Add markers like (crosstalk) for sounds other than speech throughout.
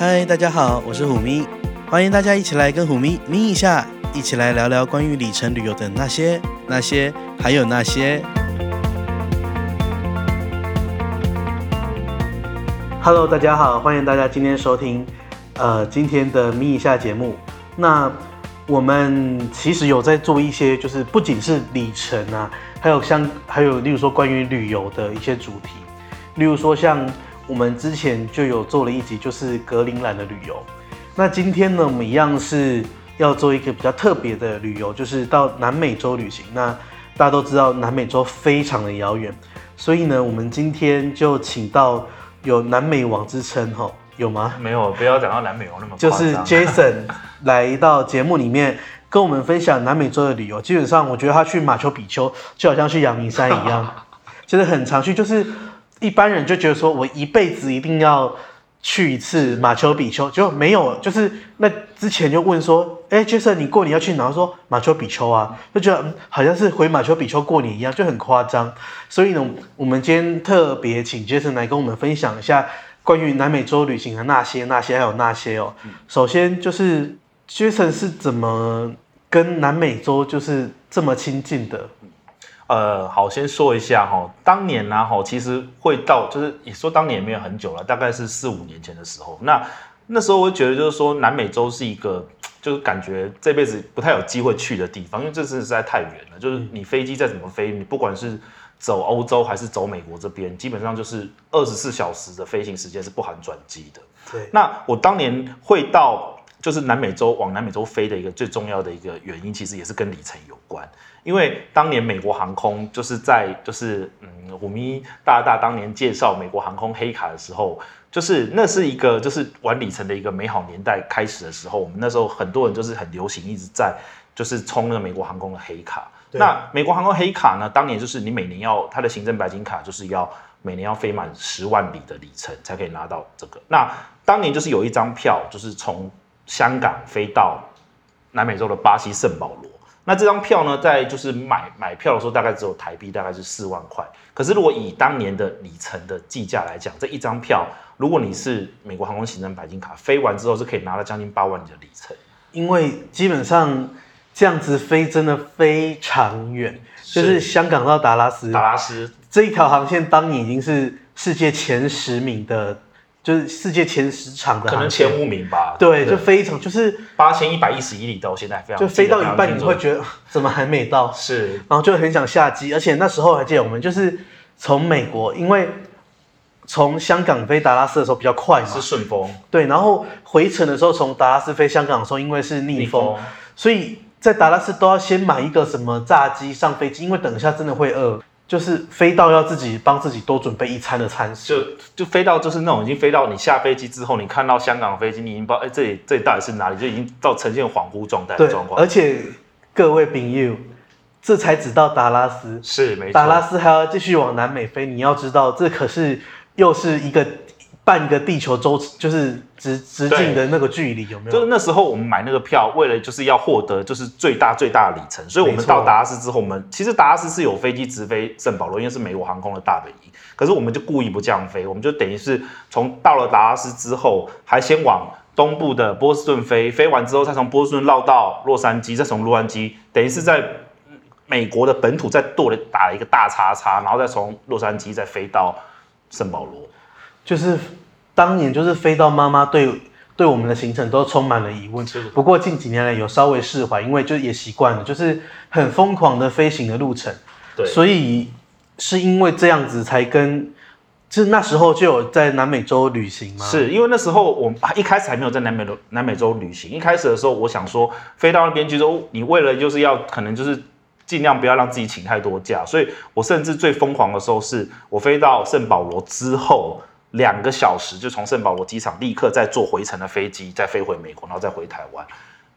嗨，大家好，我是虎咪，欢迎大家一起来跟虎咪咪一下，一起来聊聊关于里程旅游的那些、那些，还有那些。Hello，大家好，欢迎大家今天收听，呃，今天的咪一下节目。那我们其实有在做一些，就是不仅是里程啊，还有像还有例如说关于旅游的一些主题，例如说像。我们之前就有做了一集，就是格陵兰的旅游。那今天呢，我们一样是要做一个比较特别的旅游，就是到南美洲旅行。那大家都知道，南美洲非常的遥远，所以呢，我们今天就请到有南美王之称，哈，有吗？没有，不要讲到南美王那么。就是 Jason 来到节目里面跟我们分享南美洲的旅游。基本上，我觉得他去马丘比丘就好像去阳明山一样，(laughs) 就是很常去，就是。一般人就觉得说，我一辈子一定要去一次马丘比丘，就没有，就是那之前就问说，哎，Jason，你过年要去哪？说马丘比丘啊，就觉得嗯，好像是回马丘比丘过年一样，就很夸张。所以呢，我们今天特别请 Jason 来跟我们分享一下关于南美洲旅行的那些、那些还有那些哦。首先就是 Jason 是怎么跟南美洲就是这么亲近的？呃，好，先说一下哈，当年呢，哈，其实会到，就是也说当年也没有很久了，大概是四五年前的时候。那那时候我觉得就是说，南美洲是一个，就是感觉这辈子不太有机会去的地方，因为这次实在太远了。就是你飞机再怎么飞，你不管是走欧洲还是走美国这边，基本上就是二十四小时的飞行时间是不含转机的。对。那我当年会到，就是南美洲往南美洲飞的一个最重要的一个原因，其实也是跟里程有关。因为当年美国航空就是在就是嗯，虎咪大大当年介绍美国航空黑卡的时候，就是那是一个就是玩里程的一个美好年代开始的时候，我们那时候很多人就是很流行，一直在就是冲那个美国航空的黑卡。那美国航空黑卡呢，当年就是你每年要它的行政白金卡，就是要每年要飞满十万里的里程才可以拿到这个。那当年就是有一张票，就是从香港飞到南美洲的巴西圣保罗。那这张票呢，在就是买买票的时候，大概只有台币大概是四万块。可是如果以当年的里程的计价来讲，这一张票，如果你是美国航空行政白金卡，飞完之后是可以拿到将近八万里的里程。因为基本上这样子飞真的非常远，就是香港到达拉斯，达拉斯这一条航线当你已经是世界前十名的。就是世界前十场的，可能前五名吧。对，就非常就是八千一百一十一里到现在非常，就飞到一半你会觉得 (laughs) 怎么还没到？是，然后就很想下机，而且那时候还记得我们就是从美国，因为从香港飞达拉斯的时候比较快嘛，是顺风。对，然后回程的时候从达拉斯飞香港的时候，因为是逆风，逆风，所以在达拉斯都要先买一个什么炸鸡上飞机，因为等一下真的会饿。就是飞到要自己帮自己多准备一餐的餐食，就就飞到就是那种已经飞到你下飞机之后，你看到香港飞机，你已经不知道哎、欸、这里这里到底是哪里，就已经到呈现恍惚状态的状况。而且各位朋友，这才只到达拉斯，是没错，达拉斯还要继续往南美飞，你要知道这可是又是一个。半个地球周就是直直径的那个距离有没有？就是那时候我们买那个票，为了就是要获得就是最大最大的里程，所以我们到达拉斯之后，我们其实达拉斯是有飞机直飞圣保罗，因为是美国航空的大本营。可是我们就故意不这样飞，我们就等于是从到了达拉斯之后，还先往东部的波士顿飞，飞完之后再从波士顿绕到洛杉矶，再从洛杉矶等于是在美国的本土再剁了打了一个大叉叉，然后再从洛杉矶再飞到圣保罗。就是当年就是飞到妈妈对对我们的行程都充满了疑问，不过近几年来有稍微释怀，因为就也习惯了，就是很疯狂的飞行的路程。对，所以是因为这样子才跟，就是那时候就有在南美洲旅行吗？是因为那时候我一开始还没有在南美洲南美洲旅行，一开始的时候我想说飞到那边去之后，你为了就是要可能就是尽量不要让自己请太多假，所以我甚至最疯狂的时候是我飞到圣保罗之后。两个小时就从圣保罗机场立刻再坐回程的飞机，再飞回美国，然后再回台湾，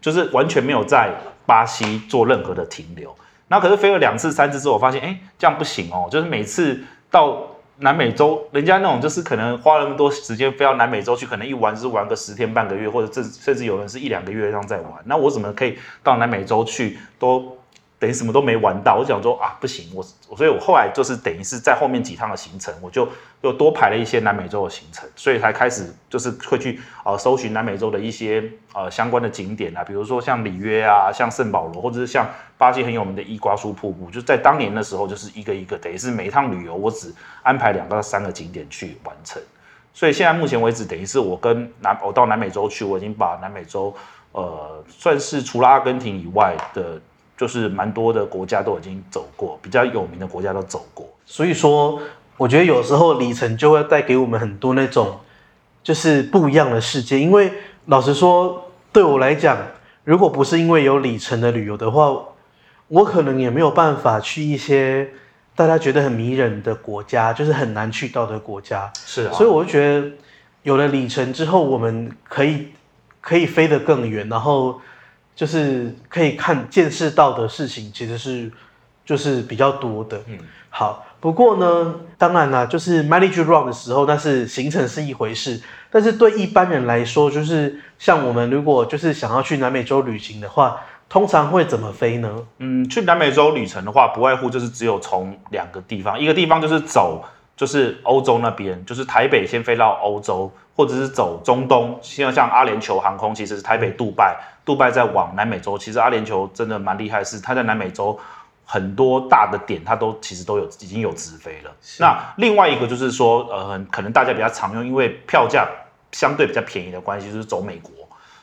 就是完全没有在巴西做任何的停留。那可是飞了两次、三次之后，我发现，哎，这样不行哦。就是每次到南美洲，人家那种就是可能花那么多时间飞到南美洲去，可能一玩是玩个十天半个月，或者甚甚至有人是一两个月这样在玩。那我怎么可以到南美洲去都等于什么都没玩到。我想说啊，不行，我所以，我后来就是等于是在后面几趟的行程，我就又多排了一些南美洲的行程，所以才开始就是会去呃搜寻南美洲的一些呃相关的景点啊，比如说像里约啊，像圣保罗，或者是像巴西很有名的伊瓜苏瀑布，就在当年的时候，就是一个一个，等于是每一趟旅游我只安排两到三个景点去完成。所以现在目前为止，等于是我跟南我到南美洲去，我已经把南美洲呃算是除了阿根廷以外的。就是蛮多的国家都已经走过，比较有名的国家都走过，所以说我觉得有时候里程就会带给我们很多那种就是不一样的世界。因为老实说，对我来讲，如果不是因为有里程的旅游的话，我可能也没有办法去一些大家觉得很迷人的国家，就是很难去到的国家。是啊，所以我就觉得有了里程之后，我们可以可以飞得更远，然后。就是可以看见识到的事情，其实是就是比较多的。嗯，好，不过呢，当然啦，就是 manage run 的时候，但是行程是一回事。但是对一般人来说，就是像我们如果就是想要去南美洲旅行的话，通常会怎么飞呢？嗯，去南美洲旅程的话，不外乎就是只有从两个地方，一个地方就是走，就是欧洲那边，就是台北先飞到欧洲。或者是走中东，像像阿联酋航空，其实是台北、杜拜，杜拜在往南美洲。其实阿联酋真的蛮厉害，是它在南美洲很多大的点，它都其实都有已经有直飞了。那另外一个就是说，呃，可能大家比较常用，因为票价相对比较便宜的关系，就是走美国。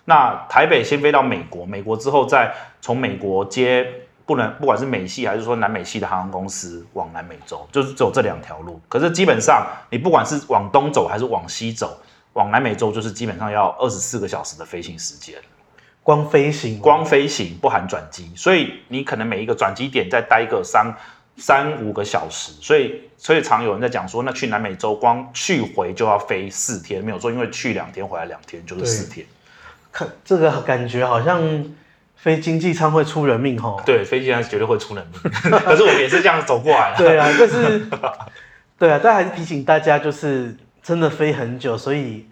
那台北先飞到美国，美国之后再从美国接，不能不管是美系还是说南美系的航空公司往南美洲，就是走这两条路。可是基本上你不管是往东走还是往西走。往南美洲就是基本上要二十四个小时的飞行时间，光飞行，光飞行不含转机，所以你可能每一个转机点再待个三三五个小时，所以所以常有人在讲说，那去南美洲光去回就要飞四天，没有错，因为去两天回来两天就是四天。看这个感觉好像飞经济舱会出人命吼，对，飞机舱绝对会出人命，(laughs) 可是我们也是这样走过来的。对啊，但是对啊，但还是提醒大家就是。真的飞很久，所以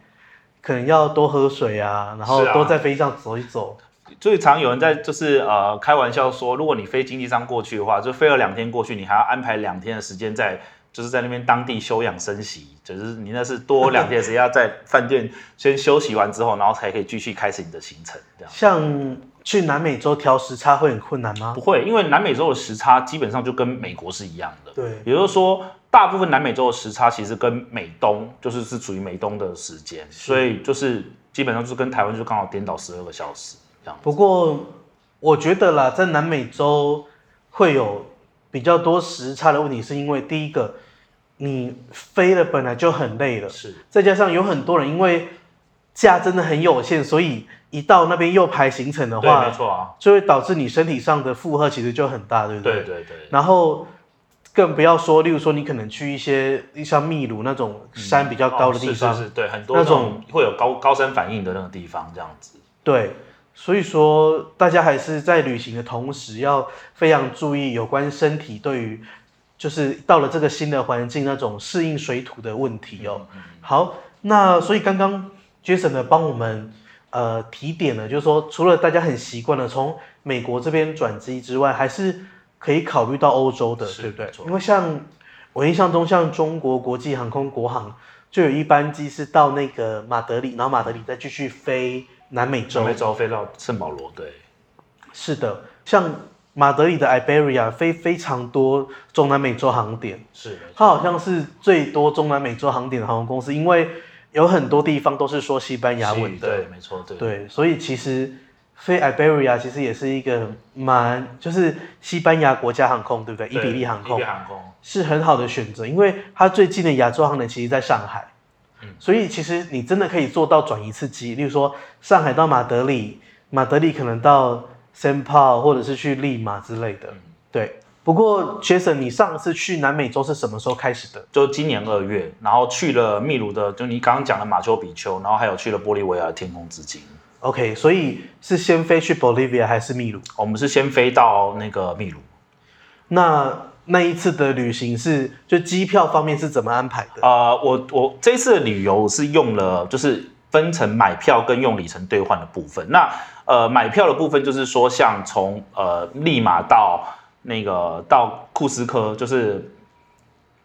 可能要多喝水啊，然后多在飞机上走一走。最常有人在就是呃开玩笑说，如果你飞经济舱过去的话，就飞了两天过去，你还要安排两天的时间在就是在那边当地休养生息，就是你那是多两天时间要在饭店先休息完之后，然后才可以继续开始你的行程。这样像去南美洲调时差会很困难吗？不会，因为南美洲的时差基本上就跟美国是一样的。对，也就是说。大部分南美洲的时差其实跟美东就是是属于美东的时间，所以就是基本上就是跟台湾就刚好颠倒十二个小时这样。不过我觉得啦，在南美洲会有比较多时差的问题，是因为第一个你飞了本来就很累了，是，再加上有很多人因为假真的很有限，所以一到那边又排行程的话，对，没错啊，就会导致你身体上的负荷其实就很大，对不对？对对对。然后。更不要说，例如说，你可能去一些像秘鲁那种山比较高的地方，嗯哦、是是是，对，很多那种会有高高山反应的那个地方，这样子。对，所以说大家还是在旅行的同时，要非常注意有关身体对于就是到了这个新的环境那种适应水土的问题哦。嗯嗯、好，那所以刚刚 Jason 呢帮我们呃提点了，就是说除了大家很习惯了从美国这边转机之外，还是。可以考虑到欧洲的，对不对？因为像我印象中，像中国国际航空国航就有一班机是到那个马德里，然后马德里再继续飞南美洲，南美洲飞到圣保罗。对，是的，像马德里的 Iberia 飞非常多中南美洲航点，是它好像是最多中南美洲航点的航空公司，因为有很多地方都是说西班牙文的，对，没错，对，对，所以其实。飞 Iberia 其实也是一个蛮，就是西班牙国家航空，对不对？伊比利航空，航空是很好的选择，因为它最近的亚洲航点其实在上海，嗯，所以其实你真的可以做到转一次机，例如说上海到马德里，马德里可能到 Saint Paul 或者是去利马之类的，嗯、对。不过 Jason，你上次去南美洲是什么时候开始的？就今年二月，然后去了秘鲁的，就你刚刚讲的马丘比丘，然后还有去了玻利维亚的天空之镜。OK，所以是先飞去 Bolivia 还是秘鲁？我们是先飞到那个秘鲁。那那一次的旅行是就机票方面是怎么安排的？啊、呃，我我这一次的旅游是用了就是分成买票跟用里程兑换的部分。那呃买票的部分就是说像从呃利马到那个到库斯科，就是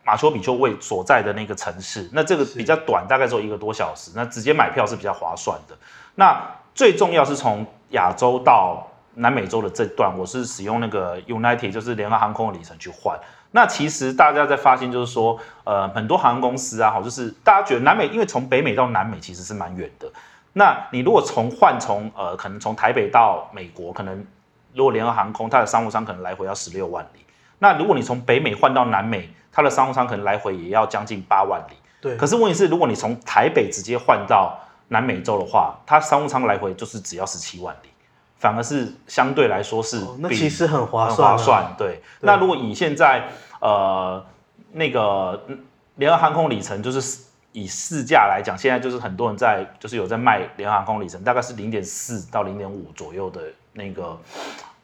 马丘比丘位所在的那个城市，那这个比较短，大概只有一个多小时，那直接买票是比较划算的。那最重要是从亚洲到南美洲的这段，我是使用那个 United，就是联合航空的里程去换。那其实大家在发现就是说，呃，很多航空公司啊，好，就是大家觉得南美，因为从北美到南美其实是蛮远的。那你如果从换从呃，可能从台北到美国，可能如果联合航空它的商务舱可能来回要十六万里。那如果你从北美换到南美，它的商务舱可能来回也要将近八万里。对。可是问题是，如果你从台北直接换到南美洲的话，它商务舱来回就是只要十七万里，反而是相对来说是、哦、那其实很划算、啊。划算，对。对那如果以现在呃那个联合航空里程就是。以市价来讲，现在就是很多人在，就是有在卖联航空里程，大概是零点四到零点五左右的那个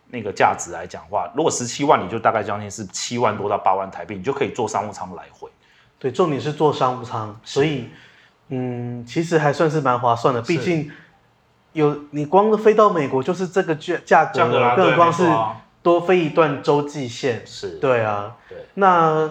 那个价值来讲的话，如果十七万，你就大概将近是七万多到八万台币，你就可以坐商务舱来回。对，重点是坐商务舱，所以嗯，其实还算是蛮划算的。毕竟有你光飞到美国就是这个价价格，格，更何况是多飞一段洲际线。是，对啊，对，那。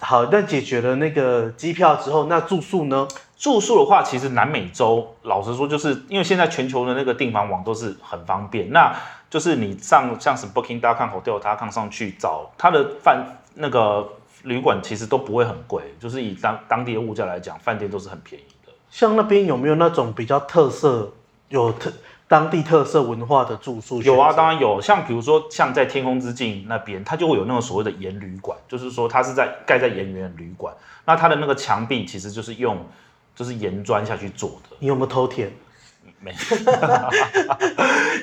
好，那解决了那个机票之后，那住宿呢？住宿的话，其实南美洲老实说，就是因为现在全球的那个订房网都是很方便，那就是你上像是 Booking.com、Hotel.com 上去找它的饭那个旅馆，其实都不会很贵，就是以当当地的物价来讲，饭店都是很便宜的。像那边有没有那种比较特色有特？当地特色文化的住宿有啊，当然有。像比如说，像在天空之境那边，它就会有那种所谓的盐旅馆，就是说它是在盖在盐园的旅馆。那它的那个墙壁其实就是用就是盐砖下去做的。你有没有偷舔？没，(laughs)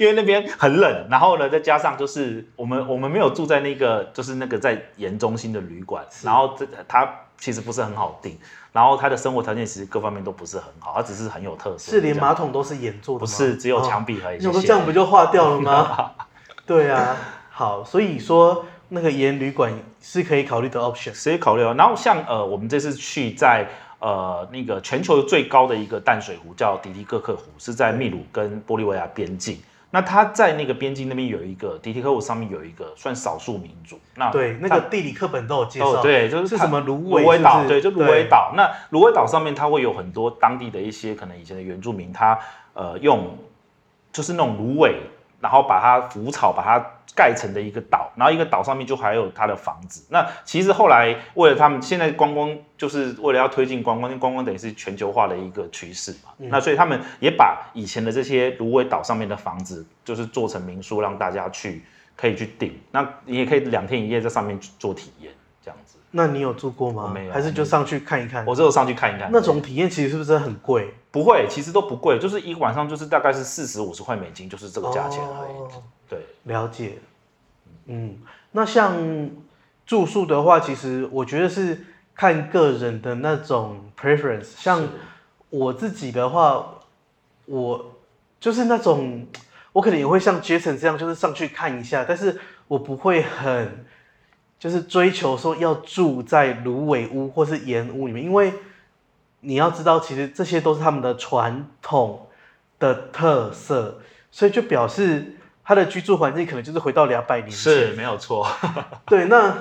因为那边很冷。然后呢，再加上就是我们我们没有住在那个就是那个在盐中心的旅馆，然后这它其实不是很好订。然后它的生活条件其实各方面都不是很好，它只是很有特色。是连马桶都是盐做的吗？不是，只有墙壁而已。你说这样不就化掉了吗？(laughs) 对啊，好，所以说那个盐旅馆是可以考虑的 option，可以考虑哦。然后像呃，我们这次去在呃那个全球最高的一个淡水湖叫迪迪克克湖，是在秘鲁跟玻利维亚边境。那他在那个边境那边有一个迪提克湖上面有一个算少数民族，那对那个地理课本都有介绍，哦，对，就是是什么芦苇岛，对，就芦苇岛。那芦苇岛上面它会有很多当地的一些可能以前的原住民，他呃用就是那种芦苇，然后把它腐草把它。盖成的一个岛，然后一个岛上面就还有他的房子。那其实后来为了他们现在观光，就是为了要推进观光，因为观光等于是全球化的一个趋势嘛。嗯、那所以他们也把以前的这些芦苇岛上面的房子，就是做成民宿，让大家去可以去订。那你也可以两天一夜在上面做体验，这样子。那你有住过吗？没有，还是就上去看一看？我只有上去看一看。那种体验其实是不是很贵？不会，其实都不贵，就是一晚上就是大概是四十五十块美金，就是这个价钱而已。哦对，了解。嗯，那像住宿的话，其实我觉得是看个人的那种 preference。像我自己的话，我就是那种，我可能也会像 Jason 这样，就是上去看一下，但是我不会很就是追求说要住在芦苇屋或是盐屋里面，因为你要知道，其实这些都是他们的传统的特色，所以就表示。他的居住环境可能就是回到两百年前，是没有错。对，那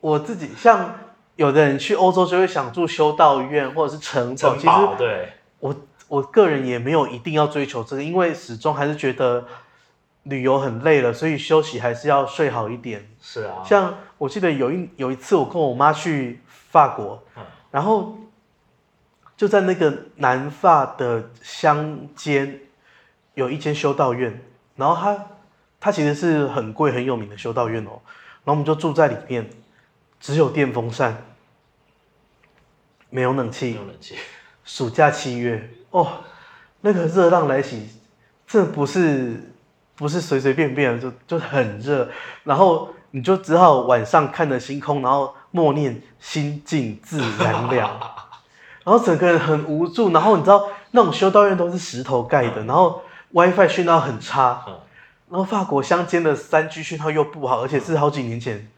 我自己像有的人去欧洲就会想住修道院或者是城堡，其实对我我个人也没有一定要追求这个，因为始终还是觉得旅游很累了，所以休息还是要睡好一点。是啊，像我记得有一有一次我跟我妈去法国，嗯，然后就在那个南法的乡间有一间修道院。然后它，它其实是很贵很有名的修道院哦。然后我们就住在里面，只有电风扇，没有冷气。没有冷气。暑假七月哦，那个热浪来袭，这不是不是随随便便就就很热。然后你就只好晚上看着星空，然后默念心静自然凉。(laughs) 然后整个人很无助。然后你知道那种修道院都是石头盖的，然后。WiFi 讯号很差，然后法国乡间的三 G 讯号又不好，而且是好几年前，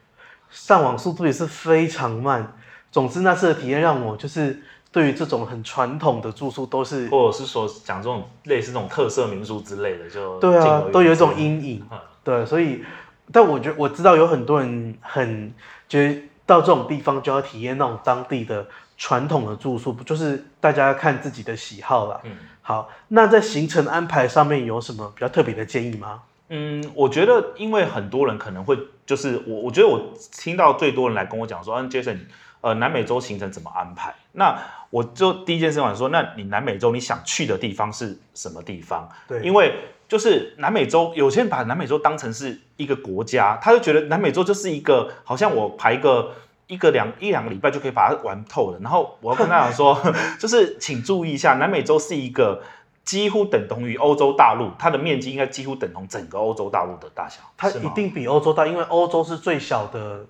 上网速度也是非常慢。总之那次的体验让我就是对于这种很传统的住宿都是，或者是说讲这种类似这种特色民宿之类的，就对啊，都有一种阴影。对，所以但我觉得我知道有很多人很觉得到这种地方就要体验那种当地的传统的住宿，不就是大家要看自己的喜好啦。嗯，好，那在行程安排上面有什么比较特别的建议吗？嗯，我觉得因为很多人可能会就是我，我觉得我听到最多人来跟我讲说，嗯，Jason，呃，南美洲行程怎么安排？那我就第一件事想说，那你南美洲你想去的地方是什么地方？对，因为。就是南美洲，有些人把南美洲当成是一个国家，他就觉得南美洲就是一个，好像我排个一个两一两个礼拜就可以把它玩透了。然后我要跟大家说 (laughs) (laughs) 就是请注意一下，南美洲是一个几乎等同于欧洲大陆，它的面积应该几乎等同整个欧洲大陆的大小。它一定比欧洲大，因为欧洲是最小的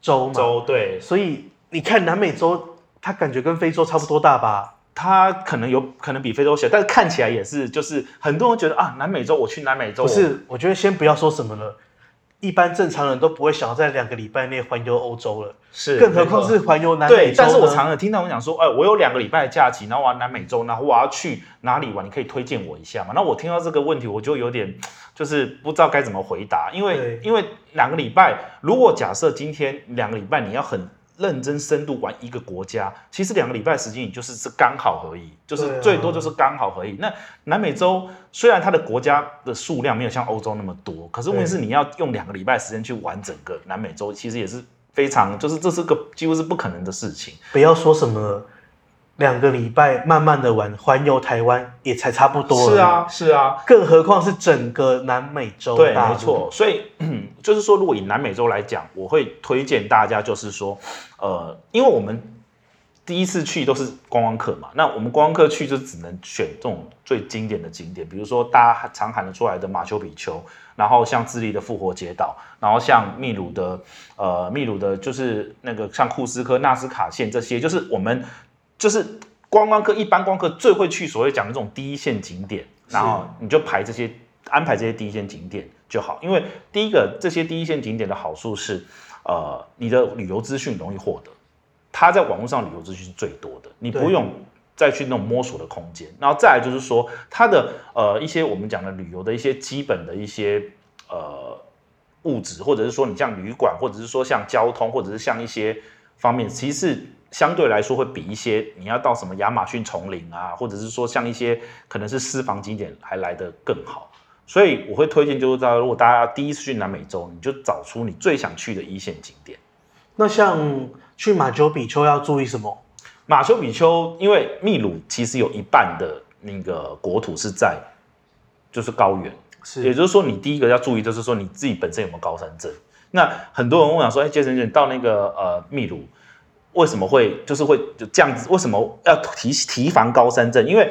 洲嘛。洲对，所以你看南美洲，它感觉跟非洲差不多大吧？它可能有可能比非洲小，但是看起来也是，就是很多人觉得啊，南美洲我去南美洲。不是，我觉得先不要说什么了，一般正常人都不会想要在两个礼拜内环游欧洲了，是，更何况是环游南美洲。对，但是我常常听到我讲说，哎、欸，我有两个礼拜的假期，然后玩南美洲，然后我要去哪里玩？你可以推荐我一下嘛？那我听到这个问题，我就有点就是不知道该怎么回答，因为因为两个礼拜，如果假设今天两个礼拜你要很。认真深度玩一个国家，其实两个礼拜时间也就是是刚好而已，就是最多就是刚好而已。那南美洲虽然它的国家的数量没有像欧洲那么多，可是问题是你要用两个礼拜时间去玩整个南美洲，其实也是非常，就是这是个几乎是不可能的事情。不要说什么。两个礼拜慢慢的玩，环游台湾也才差不多。是啊，是啊，更何况是整个南美洲。对，没错。所以就是说，如果以南美洲来讲，我会推荐大家，就是说，呃，因为我们第一次去都是观光客嘛，那我们观光客去就只能选这种最经典的景点，比如说大家常喊得出来的马丘比丘，然后像智利的复活节岛，然后像秘鲁的，呃，秘鲁的就是那个像库斯科、纳斯卡线这些，就是我们。就是观光客，一般观光客最会去所谓讲的这种第一线景点，然后你就排这些，安排这些第一线景点就好。因为第一个，这些第一线景点的好处是，呃，你的旅游资讯容易获得，它在网络上旅游资讯是最多的，你不用再去那种摸索的空间。然后再来就是说，它的呃一些我们讲的旅游的一些基本的一些呃物质，或者是说你像旅馆，或者是说像交通，或者是像一些方面，其实。相对来说，会比一些你要到什么亚马逊丛林啊，或者是说像一些可能是私房景点还来得更好。所以我会推荐，就是在如果大家第一次去南美洲，你就找出你最想去的一线景点。那像去马丘比丘要注意什么？马丘比丘，因为秘鲁其实有一半的那个国土是在就是高原，是，也就是说你第一个要注意，就是说你自己本身有没有高山症。那很多人问我说，哎，杰森你到那个呃秘鲁。为什么会就是会就这样子？为什么要提提防高山症？因为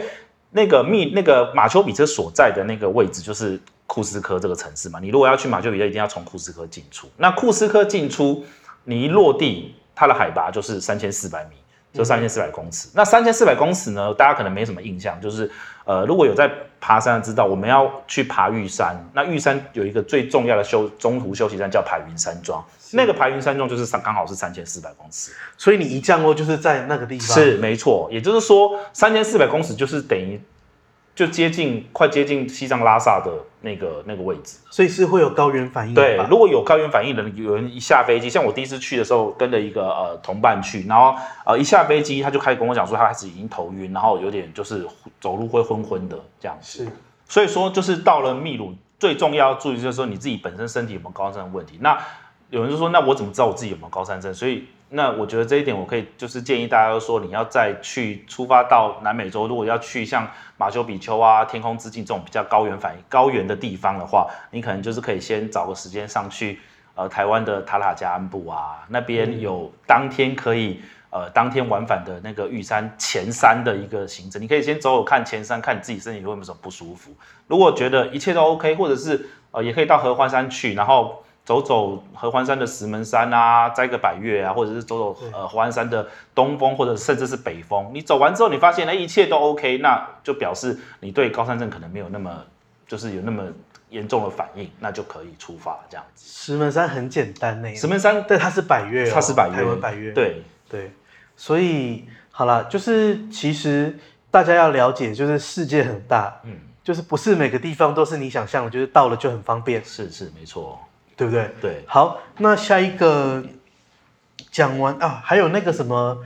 那个密那个马丘比丘所在的那个位置就是库斯科这个城市嘛。你如果要去马丘比丘，一定要从库斯科进出。那库斯科进出，你一落地，它的海拔就是三千四百米，就三千四百公尺。嗯、那三千四百公尺呢，大家可能没什么印象，就是呃，如果有在爬山的知道，我们要去爬玉山。那玉山有一个最重要的休中途休息站叫排云山庄。那个排云山庄就是三，刚好是三千四百公尺，所以你一降落就是在那个地方。是没错，也就是说三千四百公尺就是等于就接近快接近西藏拉萨的那个那个位置，所以是会有高原反应的。对，如果有高原反应的人，有人一下飞机，像我第一次去的时候，跟着一个呃同伴去，然后呃一下飞机他就开始跟我讲说，他开始已经头晕，然后有点就是走路会昏昏的这样子。是，所以说就是到了秘鲁，最重要注意就是说你自己本身身体有没有高山的问题。那有人就说，那我怎么知道我自己有没有高山症？所以，那我觉得这一点我可以就是建议大家说，你要再去出发到南美洲，如果要去像马丘比丘啊、天空之镜这种比较高原反应、高原的地方的话，你可能就是可以先找个时间上去，呃，台湾的塔塔加安布啊，那边有当天可以呃当天往返的那个玉山前山的一个行程，你可以先走走看前山，看你自己身体有没有什么不舒服。如果觉得一切都 OK，或者是呃也可以到合欢山去，然后。走走合欢山的石门山啊，摘个百岳啊，或者是走走呃合欢山的东峰，或者甚至是北峰。你走完之后，你发现那一切都 OK，那就表示你对高山症可能没有那么就是有那么严重的反应，那就可以出发这样子。石门山很简单呢，石门山对它是百岳，它是百月，台湾百岳。对对，所以好了，就是其实大家要了解，就是世界很大，嗯，就是不是每个地方都是你想象的，就是到了就很方便。是是没错。对不对？对。好，那下一个讲完啊，还有那个什么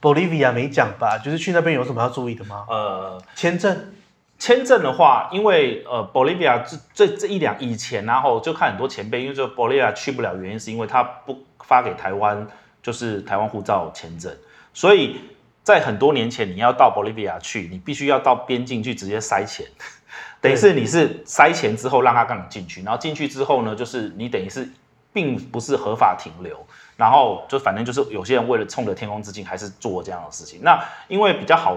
Bolivia 没讲吧？就是去那边有什么要注意的吗？呃，签证。签证的话，因为呃，Bolivia 这这这一两以前，然后就看很多前辈，因为就 Bolivia 去不了，原因是因为他不发给台湾，就是台湾护照签证，所以在很多年前，你要到 Bolivia 去，你必须要到边境去直接塞钱，等于是你是塞钱之后让他让你进去，然后进去之后呢，就是你等于是并不是合法停留，然后就反正就是有些人为了冲着天空之境，还是做这样的事情。那因为比较好。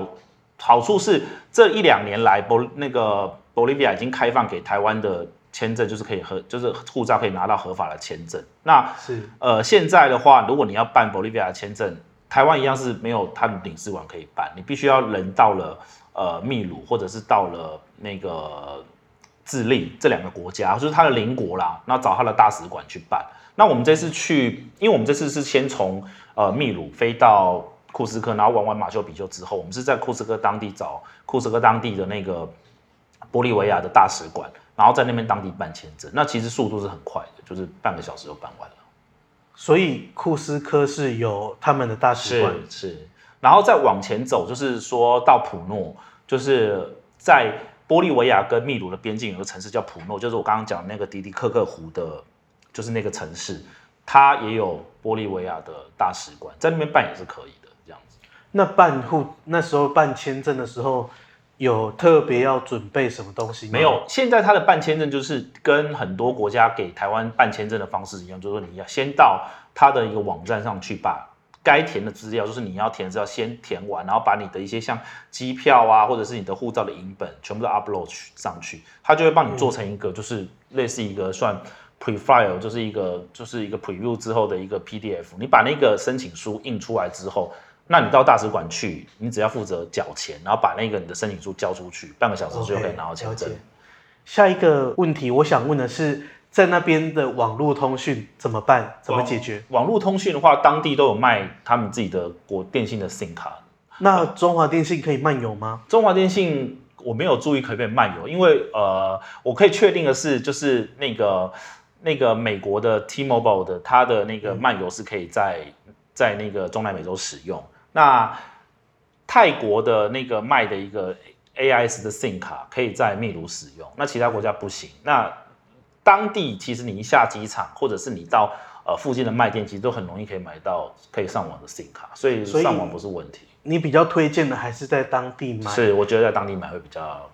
好处是这一两年来，博那个 Bolivia 已经开放给台湾的签证，就是可以合，就是护照可以拿到合法的签证。那是呃，现在的话，如果你要办 Bolivia 的签证，台湾一样是没有他们领事馆可以办，你必须要人到了呃秘鲁或者是到了那个智利这两个国家，就是他的邻国啦，那找他的大使馆去办。那我们这次去，因为我们这次是先从呃秘鲁飞到。库斯科，然后玩完马丘比丘之后，我们是在库斯科当地找库斯科当地的那个玻利维亚的大使馆，然后在那边当地办签证。那其实速度是很快的，就是半个小时就办完了。所以库斯科是有他们的大使馆，是，是。然后再往前走，就是说到普诺，就是在玻利维亚跟秘鲁的边境有个城市叫普诺，就是我刚刚讲的那个迪迪克克湖的，就是那个城市，它也有玻利维亚的大使馆，在那边办也是可以的。这样子那办户那时候办签证的时候，有特别要准备什么东西吗？没有，现在他的办签证就是跟很多国家给台湾办签证的方式一样，就是说你要先到他的一个网站上去，把该填的资料，就是你要填的资料先填完，然后把你的一些像机票啊，或者是你的护照的影本，全部都 upload 上去，他就会帮你做成一个，就是类似一个算 prefile，就是一个就是一个 preview 之后的一个 PDF，你把那个申请书印出来之后。那你到大使馆去，你只要负责缴钱，然后把那个你的申请书交出去，半个小时就可以拿到签证。Okay, 下一个问题，我想问的是，在那边的网络通讯怎么办？怎么解决？网络通讯的话，当地都有卖他们自己的国电信的 SIM 卡。那中华电信可以漫游吗？中华电信我没有注意可不可以漫游，因为呃，我可以确定的是，就是那个那个美国的 T-Mobile 的，它的那个漫游是可以在、嗯、在那个中南美洲使用。那泰国的那个卖的一个 AIS 的 SIM 卡可以在秘鲁使用，那其他国家不行。那当地其实你一下机场，或者是你到呃附近的卖店，其实都很容易可以买到可以上网的 SIM 卡，所以上网不是问题。你比较推荐的还是在当地买？是，我觉得在当地买会比较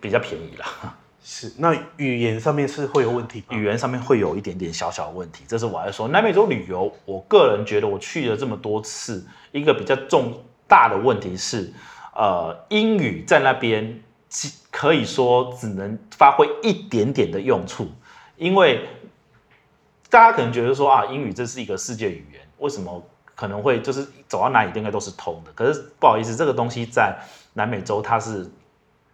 比较便宜啦。是，那语言上面是会有问题吗？语言上面会有一点点小小的问题，这是我来说南美洲旅游，我个人觉得我去了这么多次，一个比较重大的问题是，呃，英语在那边可以说只能发挥一点点的用处，因为大家可能觉得说啊，英语这是一个世界语言，为什么可能会就是走到哪里应该都是通的？可是不好意思，这个东西在南美洲它是。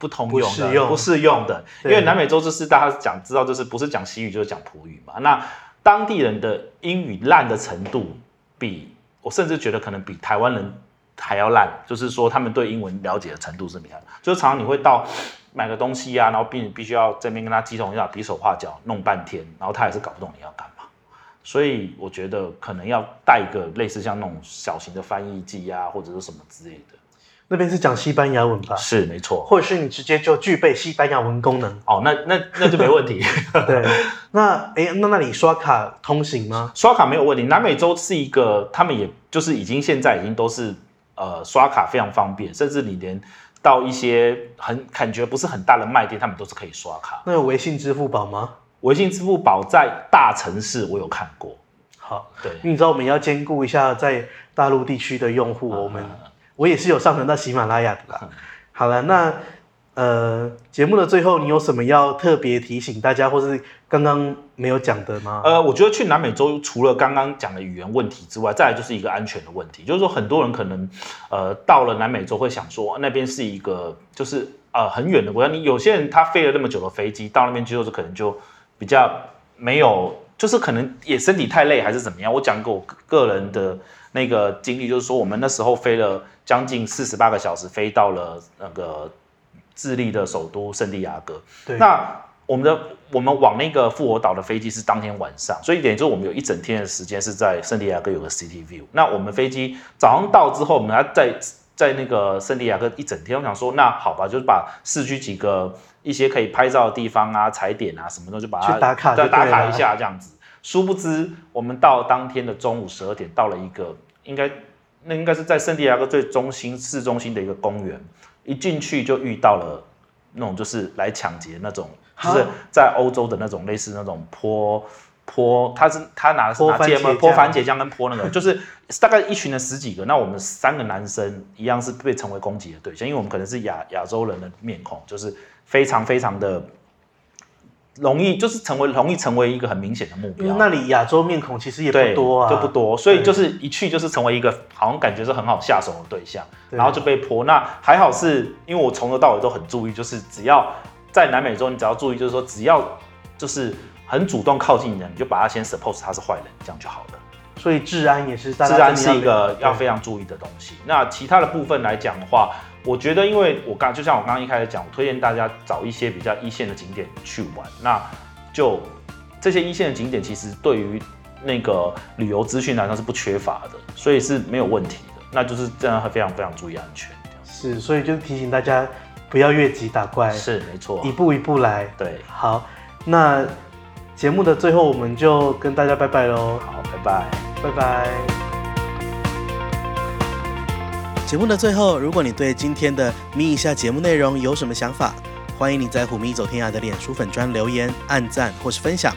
不通用的，不适用，用的，因为南美洲就是大家讲知道，就是不是讲西语就是讲葡语嘛。那当地人的英语烂的程度，比我甚至觉得可能比台湾人还要烂，就是说他们对英文了解的程度是怎么样？就是常常你会到买个东西啊，然后并必须要这边跟他沟通一下，比手画脚弄半天，然后他也是搞不懂你要干嘛。所以我觉得可能要带一个类似像那种小型的翻译机啊，或者是什么之类的。那边是讲西班牙文吧？是没错，或者是你直接就具备西班牙文功能哦，那那那就没问题。(laughs) 对，那哎、欸，那那里刷卡通行吗？刷卡没有问题。南美洲是一个，他们也就是已经现在已经都是呃刷卡非常方便，甚至你连到一些很感觉不是很大的卖店，他们都是可以刷卡。那有微信、支付宝吗？微信、支付宝在大城市我有看过。好，对，你知道我们要兼顾一下在大陆地区的用户，我们。我也是有上传到喜马拉雅的啦。(laughs) 好了，那呃，节目的最后，你有什么要特别提醒大家，或是刚刚没有讲的吗？呃，我觉得去南美洲除了刚刚讲的语言问题之外，再来就是一个安全的问题。就是说，很多人可能呃到了南美洲会想说，那边是一个就是呃很远的国家。你有些人他飞了那么久的飞机到那边之后，就可能就比较没有，就是可能也身体太累还是怎么样。我讲过我个人的那个经历，就是说我们那时候飞了。将近四十八个小时飞到了那个智利的首都圣地亚哥。对，那我们的我们往那个复活岛的飞机是当天晚上，所以等于说我们有一整天的时间是在圣地亚哥有个 City View。那我们飞机早上到之后，我们还在在那个圣地亚哥一整天。我想说，那好吧，就是把市区几个一些可以拍照的地方啊、踩点啊什么的，就把它打卡，再打卡一下这样子。殊不知，我们到当天的中午十二点，到了一个应该那应该是在圣地亚哥最中心市中心的一个公园，一进去就遇到了那种就是来抢劫那种。就是在欧洲的那种类似那种泼泼，他是他拿的是拿芥末泼番茄酱跟泼那个，(laughs) 就是大概一群人十几个，那我们三个男生一样是被成为攻击的对象，因为我们可能是亚亚洲人的面孔，就是非常非常的容易，就是成为容易成为一个很明显的目标。那里亚洲面孔其实也不多啊，就不多，所以就是一去就是成为一个好像感觉是很好下手的对象，然后就被泼。那还好是因为我从头到尾都很注意，就是只要。在南美洲，你只要注意，就是说，只要就是很主动靠近人，你就把他先 suppose 他是坏人，这样就好了。所以治安也是，治安是一个要非常注意的东西。那其他的部分来讲的话，我觉得，因为我刚就像我刚刚一开始讲，我推荐大家找一些比较一线的景点去玩。那就这些一线的景点，其实对于那个旅游资讯来说是不缺乏的，所以是没有问题的。那就是这样，非常非常注意安全。是，所以就是提醒大家。不要越级打怪，是没错，一步一步来。对，好，那节目的最后，我们就跟大家拜拜喽。好，拜拜，拜拜。节目的最后，如果你对今天的咪一下节目内容有什么想法，欢迎你在虎咪走天涯的脸书粉专留言、按赞或是分享，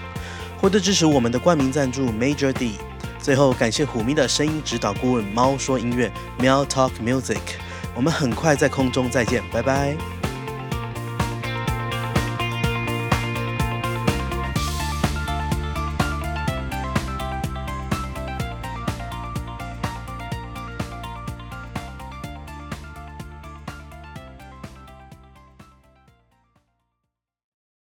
获得支持我们的冠名赞助 Major D。最后，感谢虎咪的声音指导顾问猫说音乐，m e l Talk Music。我们很快在空中再见，拜拜。